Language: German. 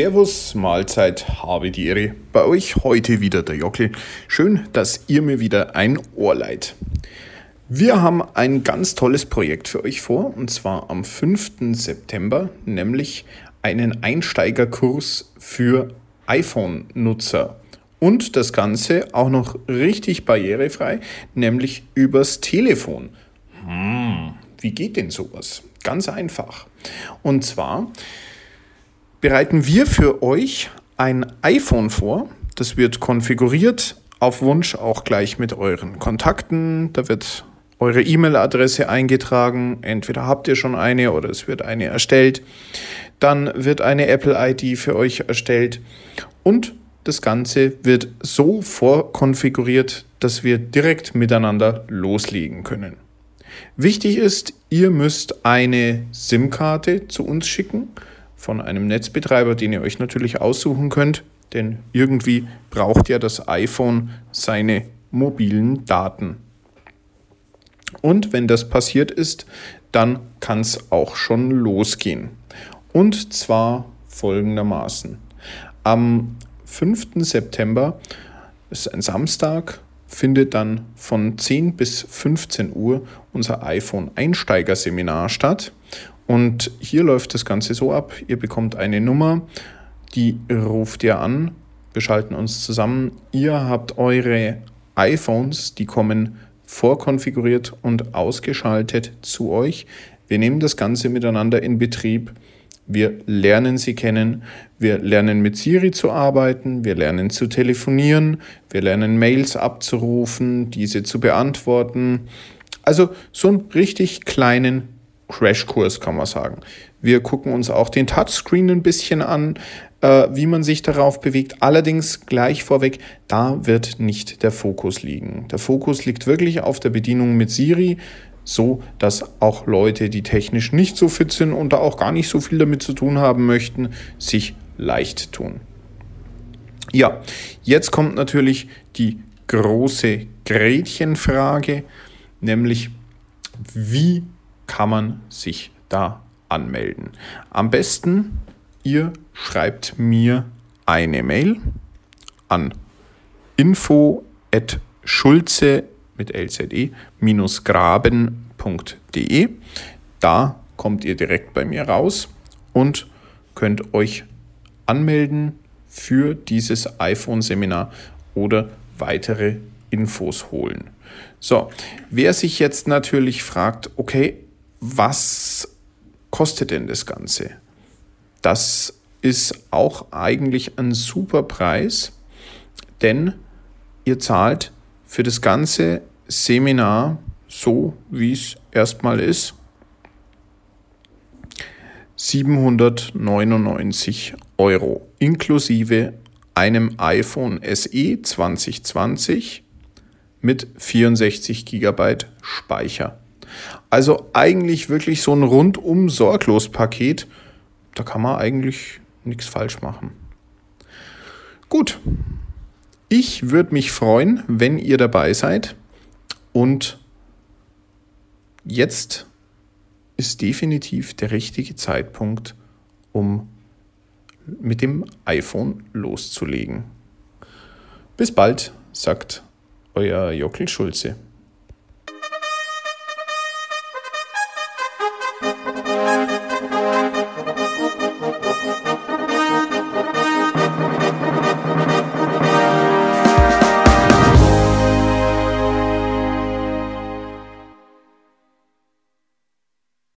Servus, Mahlzeit, habe die Ehre. Bei euch heute wieder der Jockel. Schön, dass ihr mir wieder ein Ohr leiht. Wir haben ein ganz tolles Projekt für euch vor, und zwar am 5. September, nämlich einen Einsteigerkurs für iPhone-Nutzer. Und das Ganze auch noch richtig barrierefrei, nämlich übers Telefon. Hm, wie geht denn sowas? Ganz einfach. Und zwar bereiten wir für euch ein iPhone vor. Das wird konfiguriert, auf Wunsch auch gleich mit euren Kontakten. Da wird eure E-Mail-Adresse eingetragen. Entweder habt ihr schon eine oder es wird eine erstellt. Dann wird eine Apple-ID für euch erstellt. Und das Ganze wird so vorkonfiguriert, dass wir direkt miteinander loslegen können. Wichtig ist, ihr müsst eine SIM-Karte zu uns schicken von einem Netzbetreiber, den ihr euch natürlich aussuchen könnt, denn irgendwie braucht ja das iPhone seine mobilen Daten. Und wenn das passiert ist, dann kann es auch schon losgehen. Und zwar folgendermaßen. Am 5. September ist ein Samstag, findet dann von 10 bis 15 Uhr unser iPhone Einsteigerseminar statt. Und hier läuft das Ganze so ab, ihr bekommt eine Nummer, die ruft ihr an, wir schalten uns zusammen, ihr habt eure iPhones, die kommen vorkonfiguriert und ausgeschaltet zu euch. Wir nehmen das Ganze miteinander in Betrieb. Wir lernen sie kennen. Wir lernen mit Siri zu arbeiten. Wir lernen zu telefonieren. Wir lernen Mails abzurufen, diese zu beantworten. Also so einen richtig kleinen Crashkurs, kann man sagen. Wir gucken uns auch den Touchscreen ein bisschen an, äh, wie man sich darauf bewegt. Allerdings gleich vorweg, da wird nicht der Fokus liegen. Der Fokus liegt wirklich auf der Bedienung mit Siri, so dass auch Leute, die technisch nicht so fit sind und da auch gar nicht so viel damit zu tun haben möchten, sich leicht tun. Ja, jetzt kommt natürlich die große Gretchenfrage, nämlich wie kann man sich da anmelden. Am besten, ihr schreibt mir eine Mail an info at schulze mit lze graben.de. Da kommt ihr direkt bei mir raus und könnt euch anmelden für dieses iPhone-Seminar oder weitere Infos holen. So, wer sich jetzt natürlich fragt, okay, was kostet denn das Ganze? Das ist auch eigentlich ein super Preis, denn ihr zahlt für das ganze Seminar so, wie es erstmal ist, 799 Euro inklusive einem iPhone SE 2020 mit 64 GB Speicher. Also eigentlich wirklich so ein rundum sorglos Paket. Da kann man eigentlich nichts falsch machen. Gut. Ich würde mich freuen, wenn ihr dabei seid. Und jetzt ist definitiv der richtige Zeitpunkt, um mit dem iPhone loszulegen. Bis bald, sagt euer Jockel Schulze.